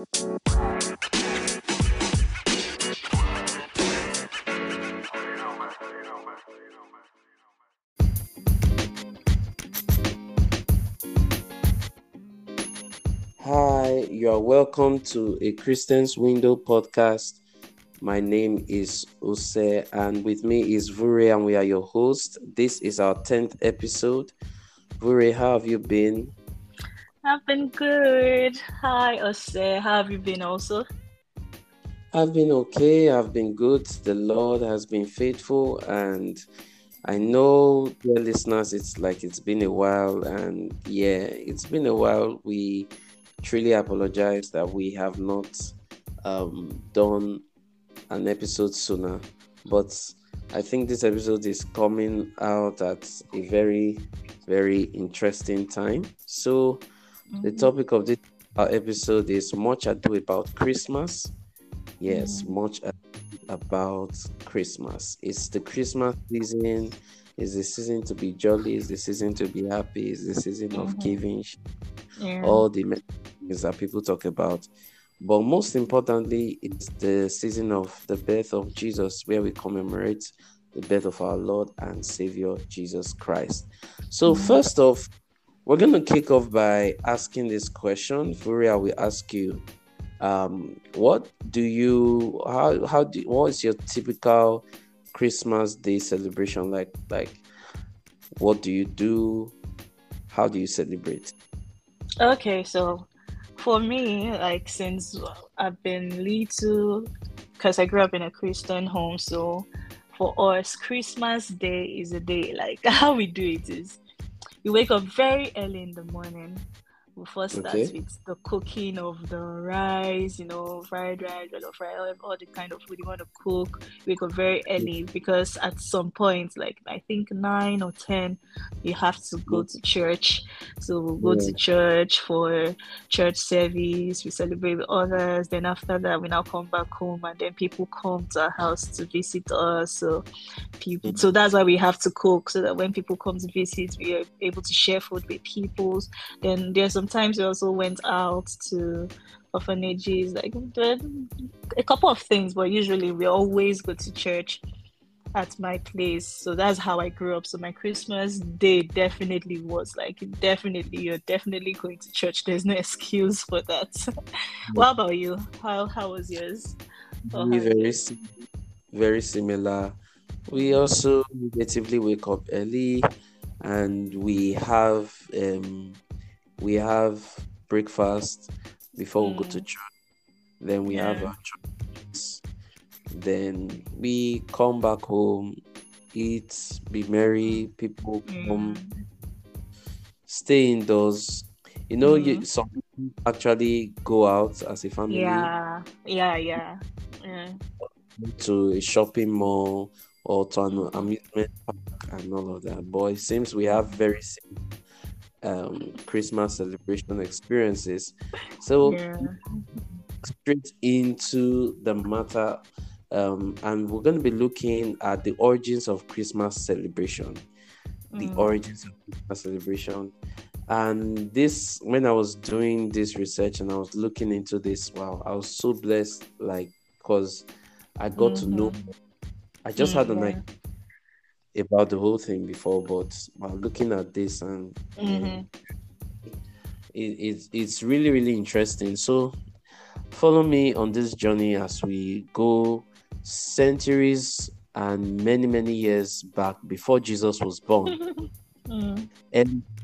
Hi, you are welcome to a Christian's Window podcast. My name is Ose, and with me is Vure, and we are your host. This is our 10th episode. Vure, how have you been? I've been good. Hi, Ose. How have you been also? I've been okay. I've been good. The Lord has been faithful, and I know, dear listeners, it's like it's been a while, and yeah, it's been a while. We truly apologize that we have not um, done an episode sooner, but I think this episode is coming out at a very, very interesting time. So. The topic of this episode is much ado about Christmas. Yes, mm-hmm. much about Christmas. It's the Christmas season. It's the season to be jolly. It's the season to be happy. It's the season mm-hmm. of giving. Yeah. All the things that people talk about. But most importantly, it's the season of the birth of Jesus, where we commemorate the birth of our Lord and Savior Jesus Christ. So, mm-hmm. first off, we're going to kick off by asking this question. Furia, we ask you, um, what do you, how, how do, what is your typical Christmas Day celebration like? Like, what do you do? How do you celebrate? Okay, so for me, like since I've been little, because I grew up in a Christian home, so for us, Christmas Day is a day like how we do it is we wake up very early in the morning we first start okay. with the cooking of the rice, you know, fried rice, jollof rice, all the kind of food you want to cook. We go very early because at some point, like I think nine or ten, you have to go to church. So we'll go yeah. to church for church service. We celebrate with others. Then after that, we now come back home, and then people come to our house to visit us. So people, mm-hmm. so that's why we have to cook so that when people come to visit, we are able to share food with people. Then there's some sometimes we also went out to orphanages, like a couple of things, but usually we always go to church at my place. So that's how I grew up. So my Christmas day definitely was like definitely you're definitely going to church. There's no excuse for that. what about you? How how was yours? We very very similar. We also relatively wake up early and we have um we have breakfast before mm. we go to mm. church. Then we yeah. have our church. Then we come back home, eat, be merry. People mm. come, stay indoors. You know, mm. you some actually go out as a family. Yeah, yeah, yeah. yeah. To a shopping mall or to an amusement park and all of that. But it seems we have very similar um, Christmas celebration experiences. So, yeah. straight into the matter, um, and we're going to be looking at the origins of Christmas celebration. The mm. origins of Christmas celebration. And this, when I was doing this research and I was looking into this, wow, I was so blessed, like, because I got mm-hmm. to know. Mm-hmm. I just mm-hmm. had an idea about the whole thing before, but while looking at this and mm-hmm. it, it's it's really really interesting. So follow me on this journey as we go centuries and many many years back before Jesus was born. mm.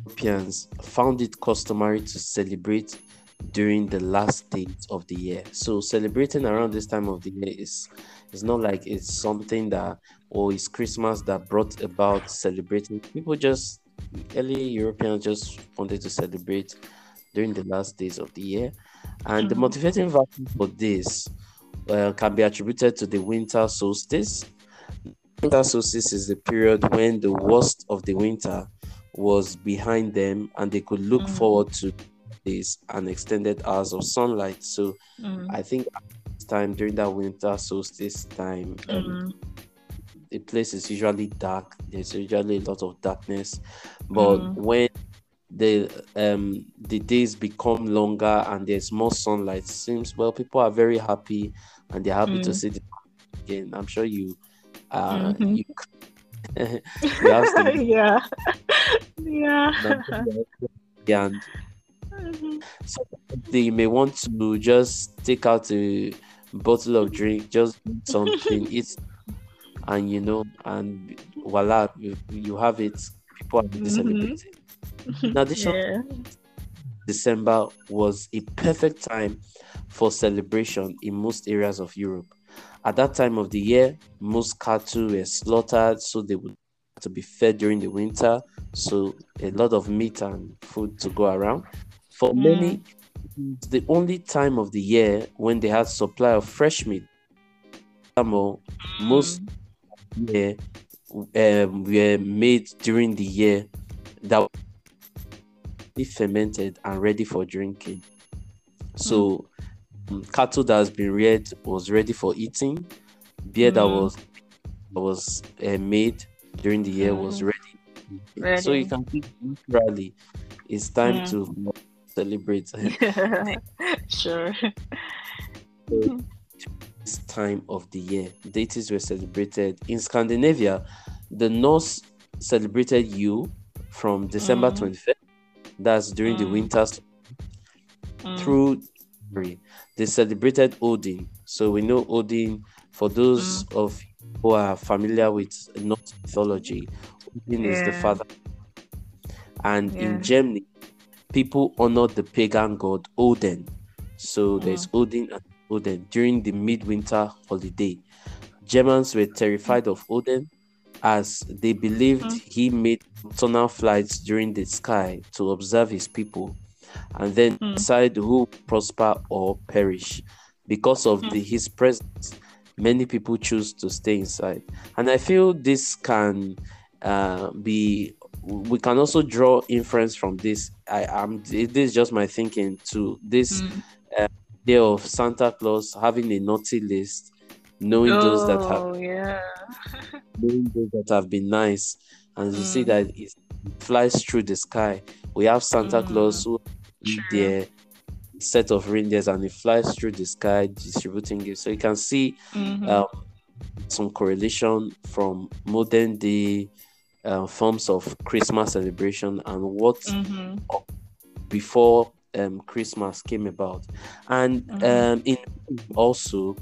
Europeans found it customary to celebrate during the last days of the year. So celebrating around this time of the year is it's not like it's something that or it's Christmas that brought about celebrating. People just early Europeans just wanted to celebrate during the last days of the year. And mm-hmm. the motivating factor for this uh, can be attributed to the winter solstice. Winter solstice is the period when the worst of the winter was behind them and they could look mm-hmm. forward to days and extended hours of sunlight. So mm-hmm. I think time during that winter solstice time, um, mm-hmm. the place is usually dark. There's usually a lot of darkness, but mm. when the um the days become longer and there's more sunlight. Seems well, people are very happy and they're happy mm. to see the again. I'm sure you uh mm-hmm. you, you yeah yeah and mm-hmm. so they may want to just take out a bottle of drink, just something, eat, and you know, and voila, you, you have it. People are mm-hmm. celebrating. In addition, yeah. December was a perfect time for celebration in most areas of Europe. At that time of the year, most cattle were slaughtered, so they would to be fed during the winter. So a lot of meat and food to go around. For mm. many, the only time of the year when they had supply of fresh meat. Most mm. year um, were made during the year that be fermented and ready for drinking. So, mm. um, cattle that has been reared was ready for eating. Beer mm. that was that was uh, made during the year was ready. ready. So you can see literally, it's time mm. to celebrate. sure. this time of the year, deities were celebrated in Scandinavia. The Norse celebrated Yule from December mm. 25th that's during mm. the winters. Mm. Through they celebrated Odin. So we know Odin. For those mm. of who are familiar with Norse mythology, Odin yeah. is the father. And yeah. in Germany, people honored the pagan god Odin. So there's mm. Odin and Odin during the midwinter holiday. Germans were terrified of Odin as they believed mm. he made nocturnal flights during the sky to observe his people and then mm. decide who prosper or perish. Because of mm. the, his presence, many people choose to stay inside. And I feel this can uh, be, we can also draw inference from this. I am, this is just my thinking to this mm. uh, day of Santa Claus having a naughty list knowing oh, those that have oh, yeah. knowing those that have been nice and you mm. see that it flies through the sky we have santa mm. claus who their set of reindeers and it flies through the sky distributing gifts so you can see mm-hmm. um, some correlation from modern day uh, forms of christmas celebration and what mm-hmm. before um, christmas came about and mm-hmm. um, in also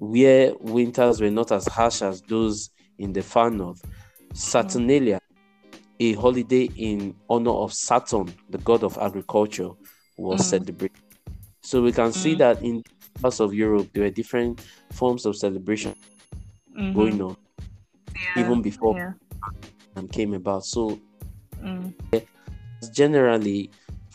where winters were not as harsh as those in the far north. Saturnalia, a holiday in honor of Saturn, the god of agriculture, was mm. celebrated. So we can mm. see that in parts of Europe there were different forms of celebration mm-hmm. going on, yeah. even before yeah. And came about. So mm. generally,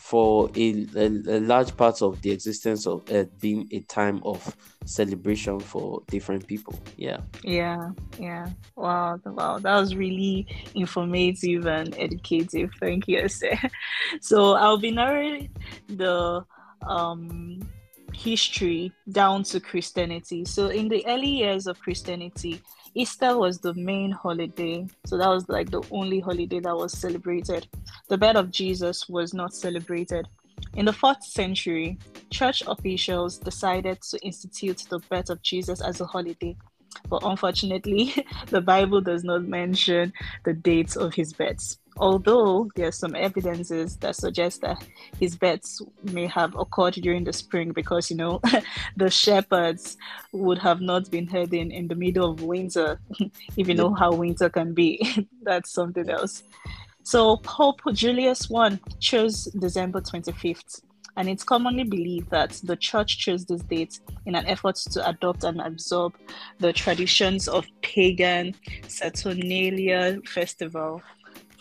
for a, a, a, large part of the existence of Earth being a time of celebration for different people. Yeah. Yeah. Yeah. Wow. Wow. That was really informative and educative. Thank you, So I'll be narrating the um history down to Christianity. So in the early years of Christianity, Easter was the main holiday. So that was like the only holiday that was celebrated. The birth of Jesus was not celebrated. In the fourth century, church officials decided to institute the birth of Jesus as a holiday. But unfortunately, the Bible does not mention the dates of his births although there are some evidences that suggest that his births may have occurred during the spring because you know the shepherds would have not been herding in the middle of winter if you know how winter can be. That's something else. So pope julius i chose december 25th and it's commonly believed that the church chose this date in an effort to adopt and absorb the traditions of pagan Saturnalia festival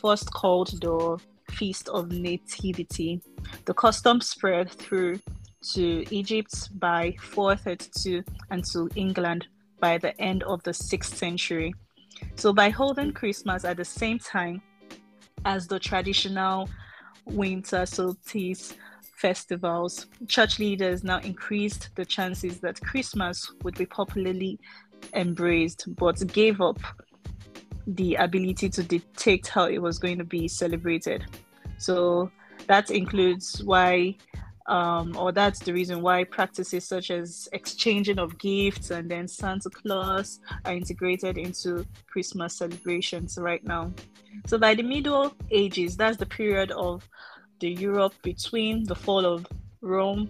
first called the Feast of Nativity. The custom spread through to Egypt by 432 and to England by the end of the 6th century. So, by holding Christmas at the same time as the traditional winter solstice festivals, church leaders now increased the chances that Christmas would be popularly embraced, but gave up the ability to detect how it was going to be celebrated. So that includes why um, or that's the reason why practices such as exchanging of gifts and then Santa Claus are integrated into Christmas celebrations right now. So by the Middle Ages, that's the period of the Europe between the fall of Rome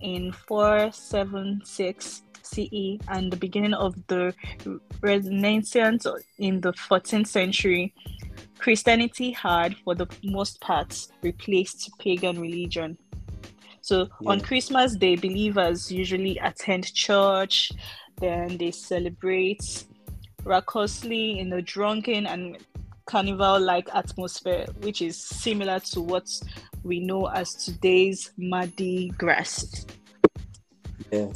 in 476 CE and the beginning of the Renaissance in the 14th century. Christianity had, for the most part, replaced pagan religion. So yeah. on Christmas Day, believers usually attend church, then they celebrate raucously in a drunken and carnival like atmosphere, which is similar to what we know as today's Mardi Gras. Yeah.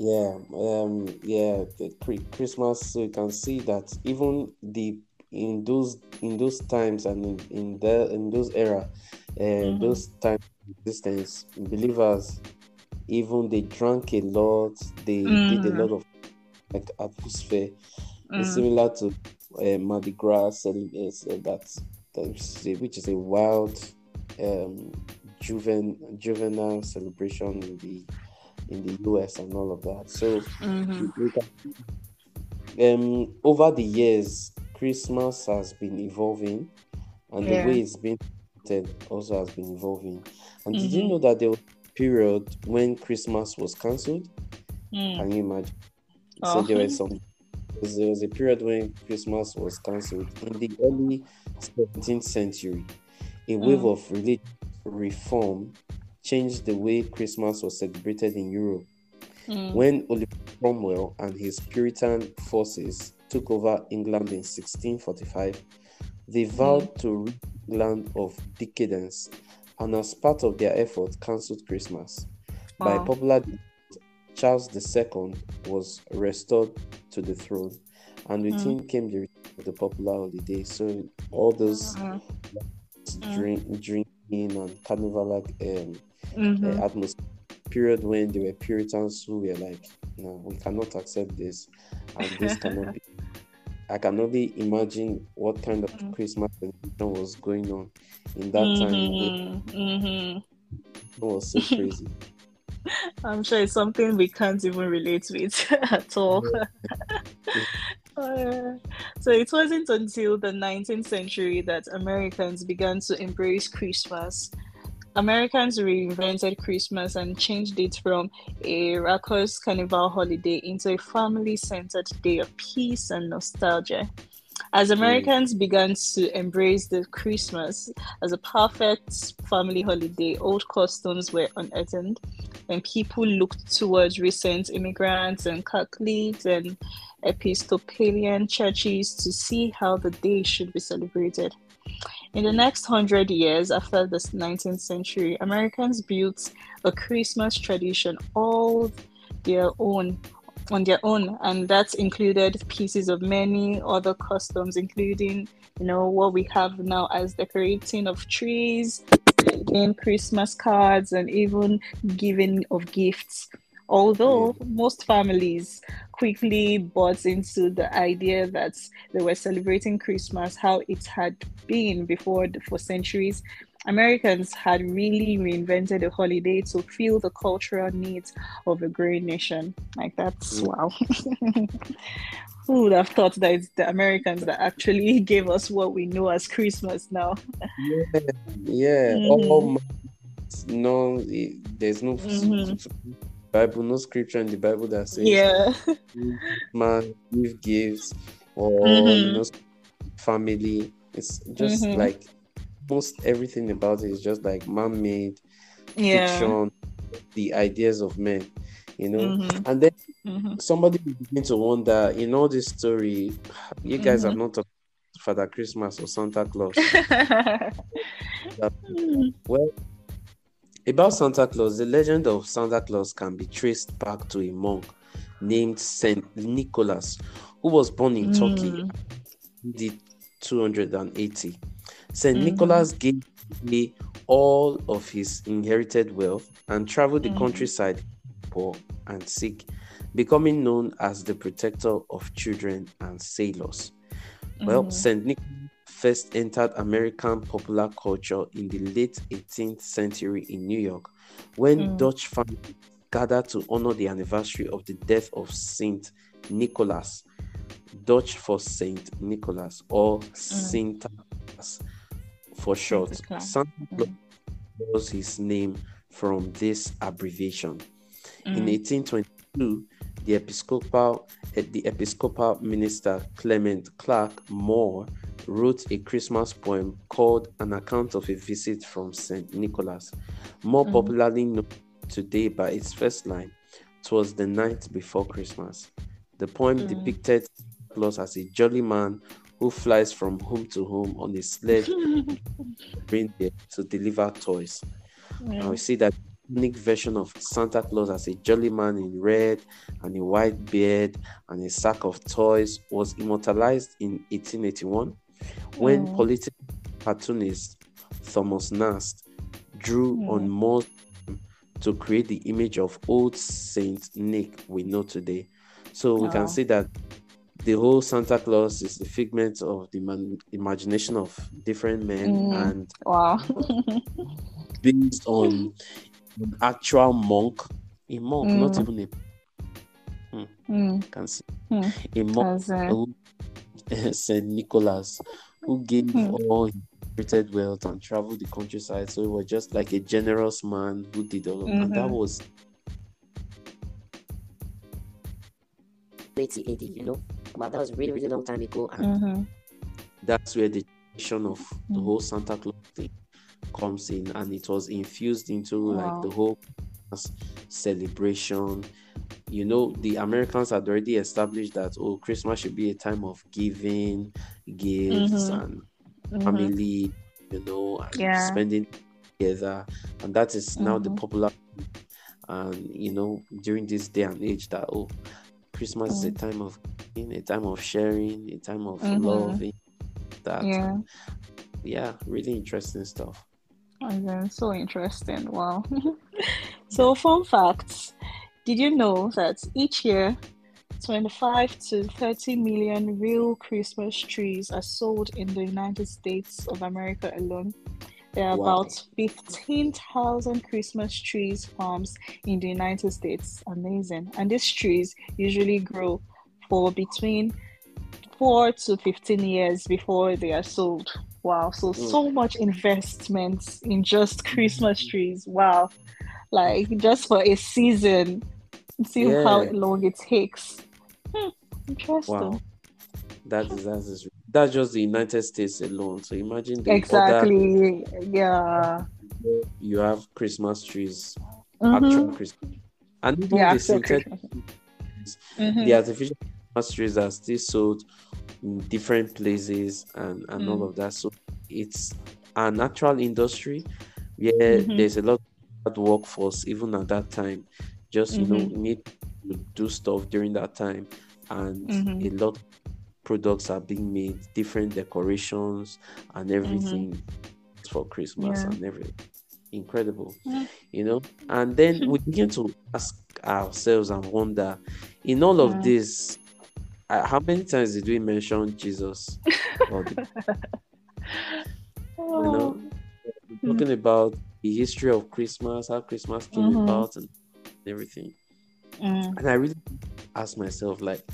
Yeah, um, yeah, the Christmas. So you can see that even the in those in those times and in, in the in those era, uh, mm-hmm. those times of existence, believers, even they drank a lot, they mm. did a lot of like atmosphere. Mm. It's similar to uh, Mardi Gras, uh, that, that which is a wild um, juven, juvenile celebration in the in the US and all of that. So mm-hmm. um, over the years, Christmas has been evolving, and yeah. the way it's been also has been evolving. And mm-hmm. did you mm-hmm. know that there was a period when Christmas was cancelled? Mm. Can you imagine? Oh. So there was some there was a period when Christmas was cancelled in the early 17th century. A wave mm. of religious reform changed the way Christmas was celebrated in Europe. Mm. When Oliver Cromwell and his Puritan forces took over England in 1645, they vowed mm. to rid England of decadence and as part of their effort cancelled Christmas. By popular Charles II was restored to the throne, and with mm. him came the, the popular holiday. So all those mm. drink, drinking and carnival like um, mm-hmm. uh, atmosphere period when there were Puritans who were like, no, we cannot accept this, and this cannot be. I can only imagine what kind of mm. Christmas celebration was going on in that mm-hmm. time. Mm-hmm. It was so crazy. I'm sure it's something we can't even relate with at all. uh, so it wasn't until the 19th century that Americans began to embrace Christmas. Americans reinvented Christmas and changed it from a raucous carnival holiday into a family centered day of peace and nostalgia. As Americans began to embrace the Christmas as a perfect family holiday, old customs were unearthed, and people looked towards recent immigrants and Catholics and Episcopalian churches to see how the day should be celebrated. In the next hundred years after the 19th century, Americans built a Christmas tradition all their own on their own, and that included pieces of many other customs, including you know what we have now as decorating of trees, in Christmas cards, and even giving of gifts. Although most families quickly bought into the idea that they were celebrating Christmas how it had been before for centuries, Americans had really reinvented the holiday to fill the cultural needs of a growing nation. Like that's mm. wow. Who would have thought that it's the Americans that actually gave us what we know as Christmas now? yeah, yeah. Mm-hmm. no, there's no mm-hmm. Bible, no scripture in the Bible that says, yeah, man, give gifts or mm-hmm. you know, family. It's just mm-hmm. like most everything about it is just like man-made yeah. fiction, the ideas of men, you know. Mm-hmm. And then mm-hmm. somebody begin to wonder, in all this story, you guys mm-hmm. are not talking Father Christmas or Santa Claus. Well, about Santa Claus, the legend of Santa Claus can be traced back to a monk named Saint Nicholas, who was born in mm. Turkey in 280. St. Mm-hmm. Nicholas gave away all of his inherited wealth and traveled the mm-hmm. countryside, poor and sick, becoming known as the protector of children and sailors. Well, St. Nicholas first entered American popular culture in the late 18th century in New York when Mm. Dutch families gathered to honor the anniversary of the death of Saint Nicholas. Dutch for Saint Nicholas or Sinter Klaas for short. Santa Claus Mm. was his name from this abbreviation. In Mm. 1822, the Episcopal eh, the Episcopal minister Clement Clarke Moore wrote a Christmas poem called An Account of a Visit from St. Nicholas, more Mm. popularly known today by its first line, "Twas the night before Christmas." The poem Mm. depicted Claus as a jolly man who flies from home to home on a sled reindeer to deliver toys. And Yeah. we see that unique version of Santa Claus as a jolly man in red and a white beard and a sack of toys was immortalized in 1881 when Mm. political cartoonist Thomas Nast drew Mm. on Moore's to create the image of old Saint Nick we know today. So we Wow. can see that the whole Santa Claus is the figment of the man- imagination of different men Mm. and Wow. based on an actual monk, a monk, not Mm. even a Mm. can see Hmm. a monk As a- who Saint Nicholas who gave Hmm. all his inherited wealth and traveled the countryside. So he was just like a generous man who did all of and that was 1980, you know. But that was really, really long time ago. And Mhm. that's where the tradition of the Mm. whole Santa Claus thing comes in, and it was infused into Wow. like the whole Christmas celebration. You know, the Americans had already established that oh, Christmas should be a time of giving gifts Mhm. and Mhm. family, you know, and Yeah. spending together, and that is now the Mhm. popular. And you know, during this day and age, that oh, Christmas is a Mm. time of giving, a time of sharing, a time of Mhm. loving. That Yeah. and yeah, really interesting stuff. And then so interesting. Wow. so fun facts. Did you know that each year 25 to 30 million real Christmas trees are sold in the United States of America alone? There are Wow. about 15,000 Christmas trees farms in the United States. Amazing. And these trees usually grow for between 4 to 15 years before they are sold. Wow. So, so much investment in just Christmas trees. Wow. Like just for a season. See how long it takes. Hmm, interesting. Wow, that is that is that's just the United States alone. So imagine the other Exactly. Yeah. you have Christmas trees, Mhm. actual Christmas, and even Yeah, the synthetic. Mhm. the artificial Christmas trees are still sold in different places and and all Mm. of that. So it's a natural industry where Mhm. there's a lot workforce even at that time. Just you know, Mhm. you need to do stuff during that time, and Mhm. a lot of products are being made, different decorations and everything for Christmas Yeah. and everything. Incredible, Yeah. you know. And then we begin to ask ourselves and wonder, in all of Yeah. this, uh, how many times did we mention Jesus? The- you know, talking about the history of Christmas, how Christmas came Mhm. about, and everything. Mm. And I really ask myself, like,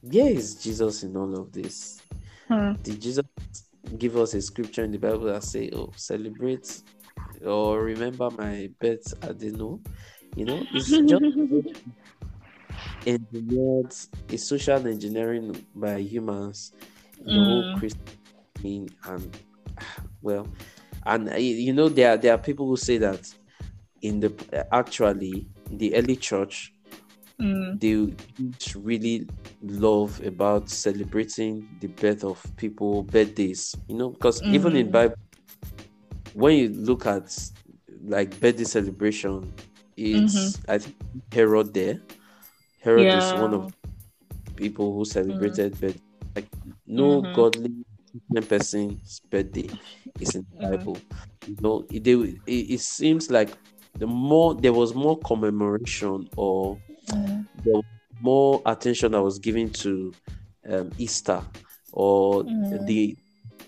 where is Jesus in all of this? Hmm. Did Jesus give us a scripture in the Bible that say, "Oh, celebrate or remember my birth"? I didn't know. You know, it's just engineered, it's social engineering by humans. The whole Mm. Christian and well, and uh, you know, there are, there are people who say that in the actually in the early church Mm. they really love about celebrating the birth of people birthdays you know because even in Mhm. bible when you look at like birthday celebration it's i think herod there herod is one of people who celebrated birth like no Mhm. godly Christian person's birthday is in the Mm. bible you know it, it, it seems like the more there was more commemoration or the more attention that was given to um, Easter or Mm. the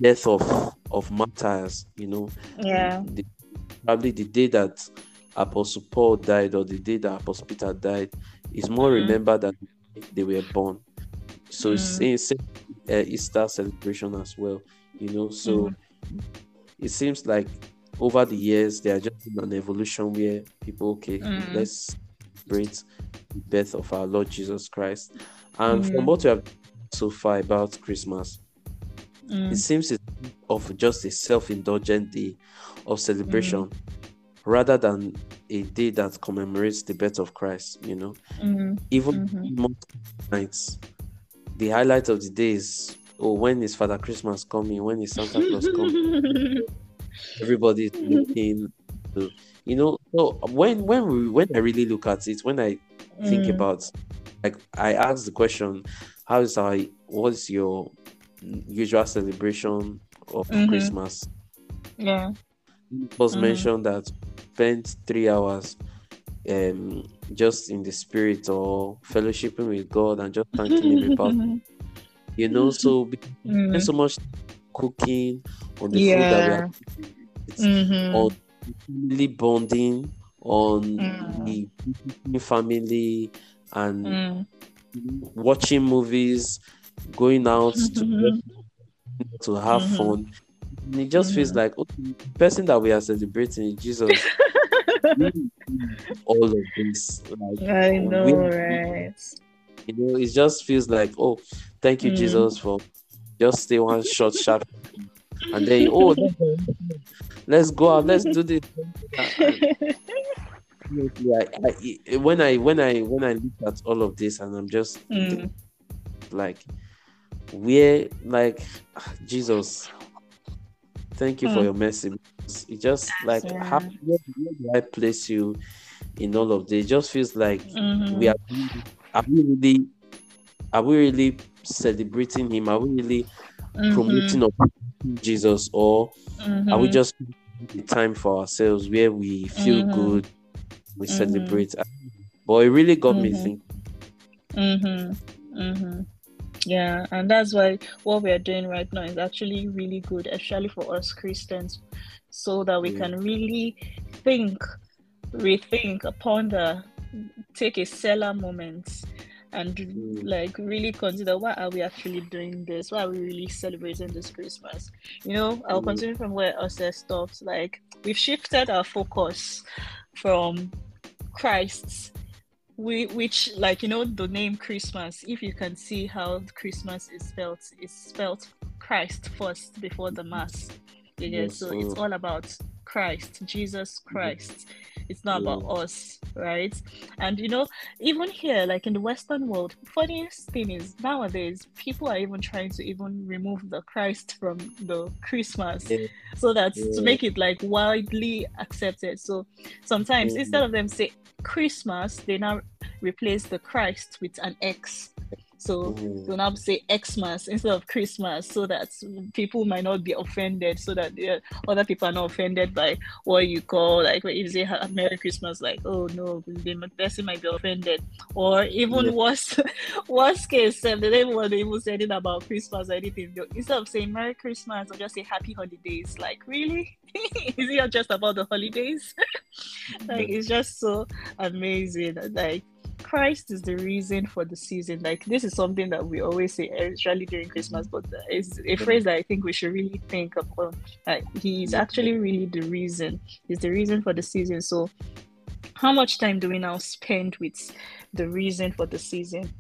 death of of martyrs. You know, Yeah. the, probably the day that Apostle Paul died or the day that Apostle Peter died is more Mhm. remembered than they were born. So it's Mm. same, same uh, Easter celebration as well. You know, so it seems like over the years they are just been an evolution where people okay Mm. let's celebrate the birth of our Lord Jesus Christ. And Mhm. from what we have so far about Christmas, Mm. it seems it's of just a self-indulgent day of celebration rather than a day that commemorates the birth of Christ, you know. Mm. Even Mhm. most nights, the highlight of the day is oh, when is Father Christmas coming? When is Santa Claus coming? Everybody's looking to, you know. So when when we when I really look at it, when I think Mm. about like I ask the question, how is our what's your usual celebration of Mhm. Christmas? Yeah. It was Mhm. mentioned that spent three hours um just in the spirit or fellowshipping with God and just thanking him about you know so Mm. so much cooking on the food that we Yeah. are Mhm. on family bonding on Mm. the family and Mm. watching movies going out to Mhm. to have Mhm. fun and it just feels Mhm. like okay, the person that we are celebrating jesus all of this like I know, we- right? you know it just feels like oh thank you Mm. jesus for just stay one short sharp and then oh let's go out let's do this I, I, when I when I when I look at all of this and I'm just Mm. like where like Jesus thank you for Hmm. your mercy it just like Yeah. how where, where do I place you in all of this it just feels like Mhm. we are are we really are we really celebrating him are we really promoting or pushing Jesus or are we Mhm. just the time for ourselves where we feel Mhm. good we Mhm. celebrate but it really got me thinking Mm-hmm. Mm-hmm. Yeah, and that's why what we are doing right now is actually really good, especially for us Christians, so that we Mm. can really think, rethink, ponder, take a seller moment, and Mm. like really consider why are we actually doing this? Why are we really celebrating this Christmas? You know, I'll Mm. continue from where us stopped. Like we've shifted our focus from Christ's we which like you know the name christmas if you can see how christmas is spelled it's spelled christ first before the mass. You get Yes, so it's all about christ jesus mm-hmm. christ it's not about us right? And you know even here like in the western world funniest thing is nowadays people are even trying to even remove the christ from the christmas Yeah. so that to make it like widely accepted. So sometimes instead of them say Christmas, they now replace the Christ with an X. So Mhm. they'll now say Xmas instead of Christmas, so that people might not be offended, so that yeah, other people are not offended by what you call like when you say Merry Christmas, like oh no, the person might be offended, or even Yeah. worse, worst case, um, they want to even say anything about Christmas or anything. Instead of saying Merry Christmas, or just say Happy Holidays. Like really, is it just about the holidays? like it's just so amazing. Like Christ is the reason for the season. Like this is something that we always say, especially during Christmas, but it's a phrase that I think we should really think upon. Like he is actually really the reason. He's the reason for the season. So how much time do we now spend with the reason for the season?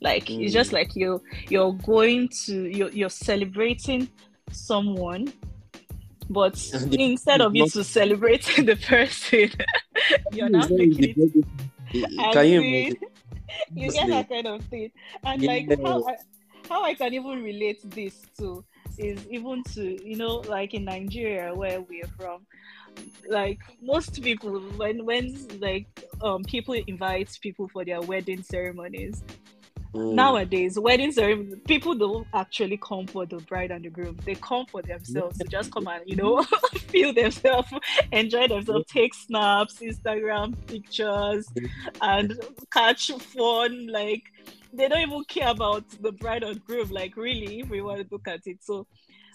Like it's just Mm. like you you're going to you're you're celebrating someone but instead of you to celebrate the person, you're not making it as Can you imagine? you get that kind of thing and like how I, how I can even relate this to is even to you know like in Nigeria where we're from like most people when when like um people invite people for their wedding ceremonies Mm. nowadays wedding ceremony people don't actually come for the bride and the groom they come for themselves to just come and you know feel themselves enjoy themselves take snaps instagram pictures and catch fun like they don't even care about the bride and groom like really if we want to look at it so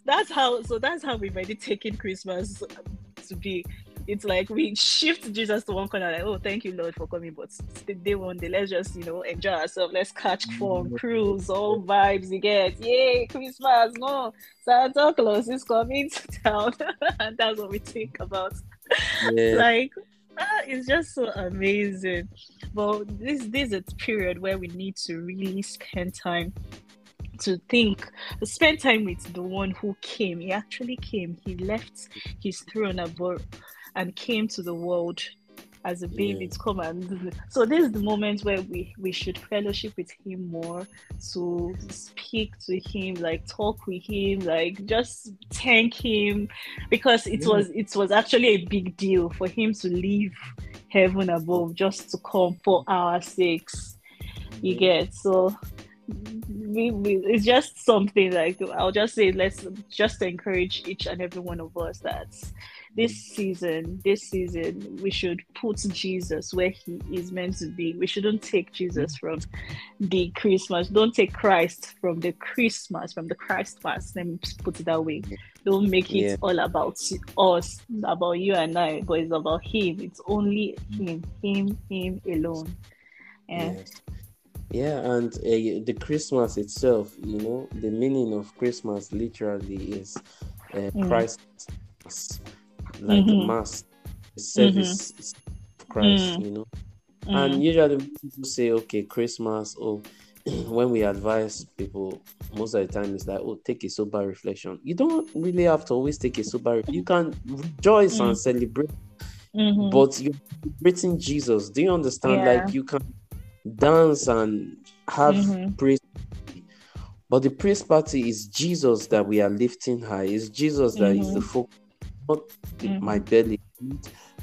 that's how so that's how we've already taken Christmas to be. It's like we shift Jesus to one corner, like, oh, thank you, Lord, for coming. But the day one day, let's just, you know, enjoy ourselves. Let's catch fun, cruise, all vibes you get. Yay, Christmas. No, Santa Claus is coming to town. and that's what we think about. Yeah. like, ah, it's just so amazing. But this, this is a period where we need to really spend time to think, spend time with the one who came. He actually came. He left his throne above and came to the world as a baby Yeah. to come and so this is the moment where we we should fellowship with him more to speak to him like talk with him like just thank him because it Yeah. was it was actually a big deal for him to leave heaven above just to come for our sakes you get so we, we, it's just something like i'll just say let's just encourage each and every one of us that this season this season we should put jesus where he is meant to be. We shouldn't take jesus from the christmas. Don't take christ from the christmas from the christmas let me put it that way. Don't make it Yeah. all about us about you and i but it's about him. It's only him him him alone. Yeah. Yes. Yeah, and uh, the Christmas itself, you know, the meaning of Christmas literally is uh, Mm. Christ, like the Mhm. Mass, the service of Christ, Mm. you know. Mm. And usually people say, okay, Christmas, or when we advise people, most of the time it's like, oh, take a sober reflection. You don't really have to always take a sober. You can rejoice Mm. and celebrate Mhm. but you're celebrating Jesus. Do you understand? Yeah. Like you can dance and have Mhm. praise, but the praise party is Jesus that we are lifting high. It's Jesus that is the Mhm. focus, not Mhm. my belly,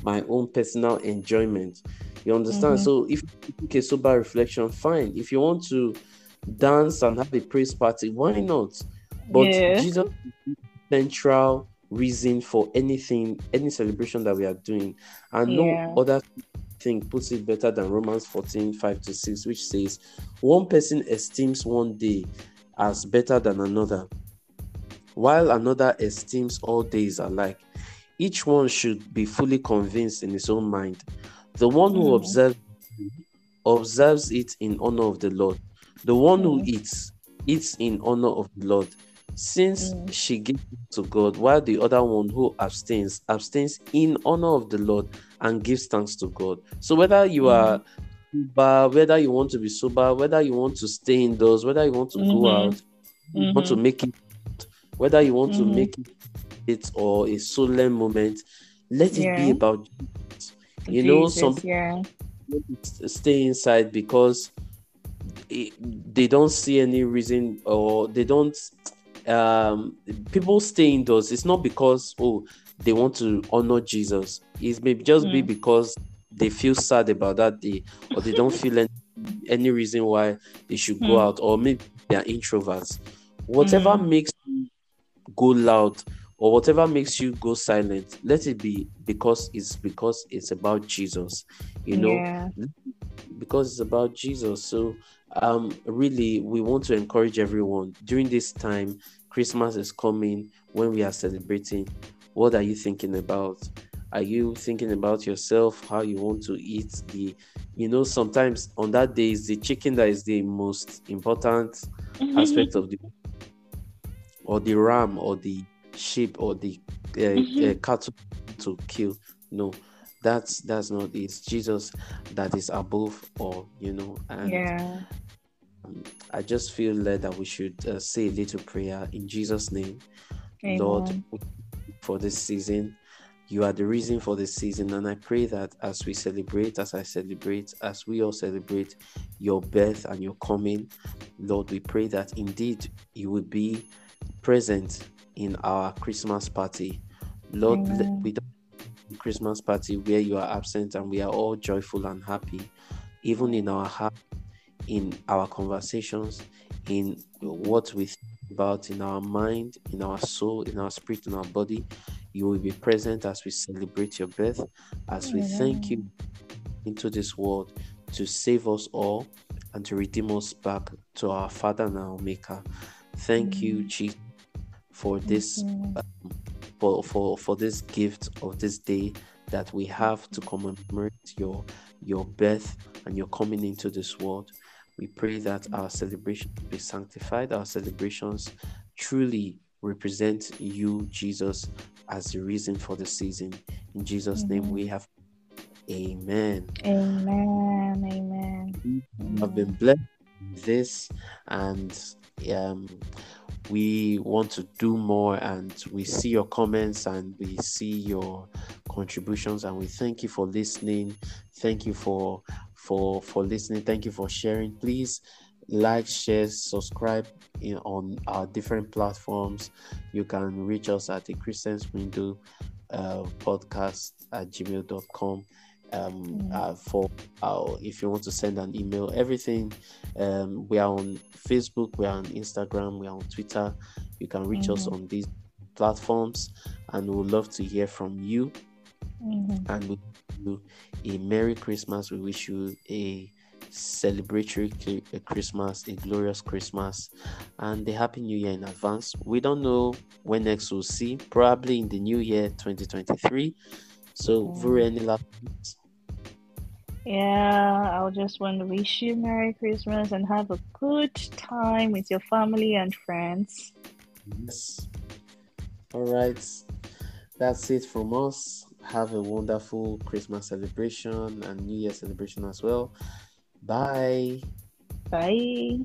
my own personal enjoyment. You understand? Mhm. So if you take a sober reflection, fine. If you want to dance and have a praise party, why not? But Yeah. Jesus is the central reason for anything, any celebration that we are doing. And Yeah. no other thing puts it better than Romans 14, 5 to 6, which says, One person esteems one day as better than another, while another esteems all days alike. Each one should be fully convinced in his own mind. The one who Mm. observes observes it in honor of the Lord. The one who Mm. eats eats in honor of the Lord, since Mm. she gives to God, while the other one who abstains abstains in honor of the Lord and gives thanks to God. So whether you are sober, whether you want to be sober, whether you want to stay indoors, whether you want to go Mhm. out, you want to Mhm. make it, whether you want to Mhm. make it or a solemn moment, let it be about Jesus. You know, some yeah. stay inside because it, they don't see any reason or they don't um people stay indoors it's not because oh they want to honor jesus it may just be Mm. because they feel sad about that day or they don't feel any, any reason why they should go Mm. out or maybe they are introverts whatever Mm. makes go loud or whatever makes you go silent let it be because it's because it's about jesus you know yeah. because it's about Jesus. So, um, really, we want to encourage everyone during this time. Christmas is coming when we are celebrating. What are you thinking about? Are you thinking about yourself? How you want to eat the, you know, sometimes on that day is the chicken that is the most important aspect of the, or the ram or the sheep or the uh, uh, Mhm. cattle to kill. No, that's that's not it. It's Jesus that is above all, you know. And yeah. um, I just feel led that we should uh, say a little prayer in Jesus' name, Lord, for this season. You are the reason for this season, and I pray that as we celebrate, as I celebrate, as we all celebrate your birth and your coming, Lord, we pray that indeed you will be present in our Christmas party. Lord, Amen. Mm. we don't Christmas party where you are absent and we are all joyful and happy, even in our heart, in our conversations, in what we think about, in our mind, in our soul, in our spirit, in our body. You will be present as we celebrate your birth, as we thank you into this world to save us all and to redeem us back to our Father and our Maker. Thank you, mm. Jesus, for this um, for, for for this gift of this day that we have to commemorate your your birth and your coming into this world. We pray that our celebration be sanctified, our celebrations truly represent you, Jesus, as the reason for the season. In Jesus' name Mhm. we have Amen. Amen. Amen. I've been blessed this and um we want to do more and we see your comments and we see your contributions and we thank you for listening. Thank you for for for listening. Thank you for sharing. Please like share subscribe in, on our different platforms. You can reach us at the christians window uh, podcast at gmail.com um Mm. uh, for our if you want to send an email everything um we are on facebook we are on instagram we are on twitter you can reach us Mhm. on these platforms and we would love to hear from you Mhm. and we wish you a merry christmas we wish you a celebratory a christmas a glorious christmas and a happy new year in advance we don't know when next we'll see probably in the new year 2023 so Mm. Vuru, any last? Yeah, I'll just want to wish you Merry Christmas and have a good time with your family and friends. Yes. All right. That's it from us. Have a wonderful Christmas celebration and New Year celebration as well. Bye. Bye.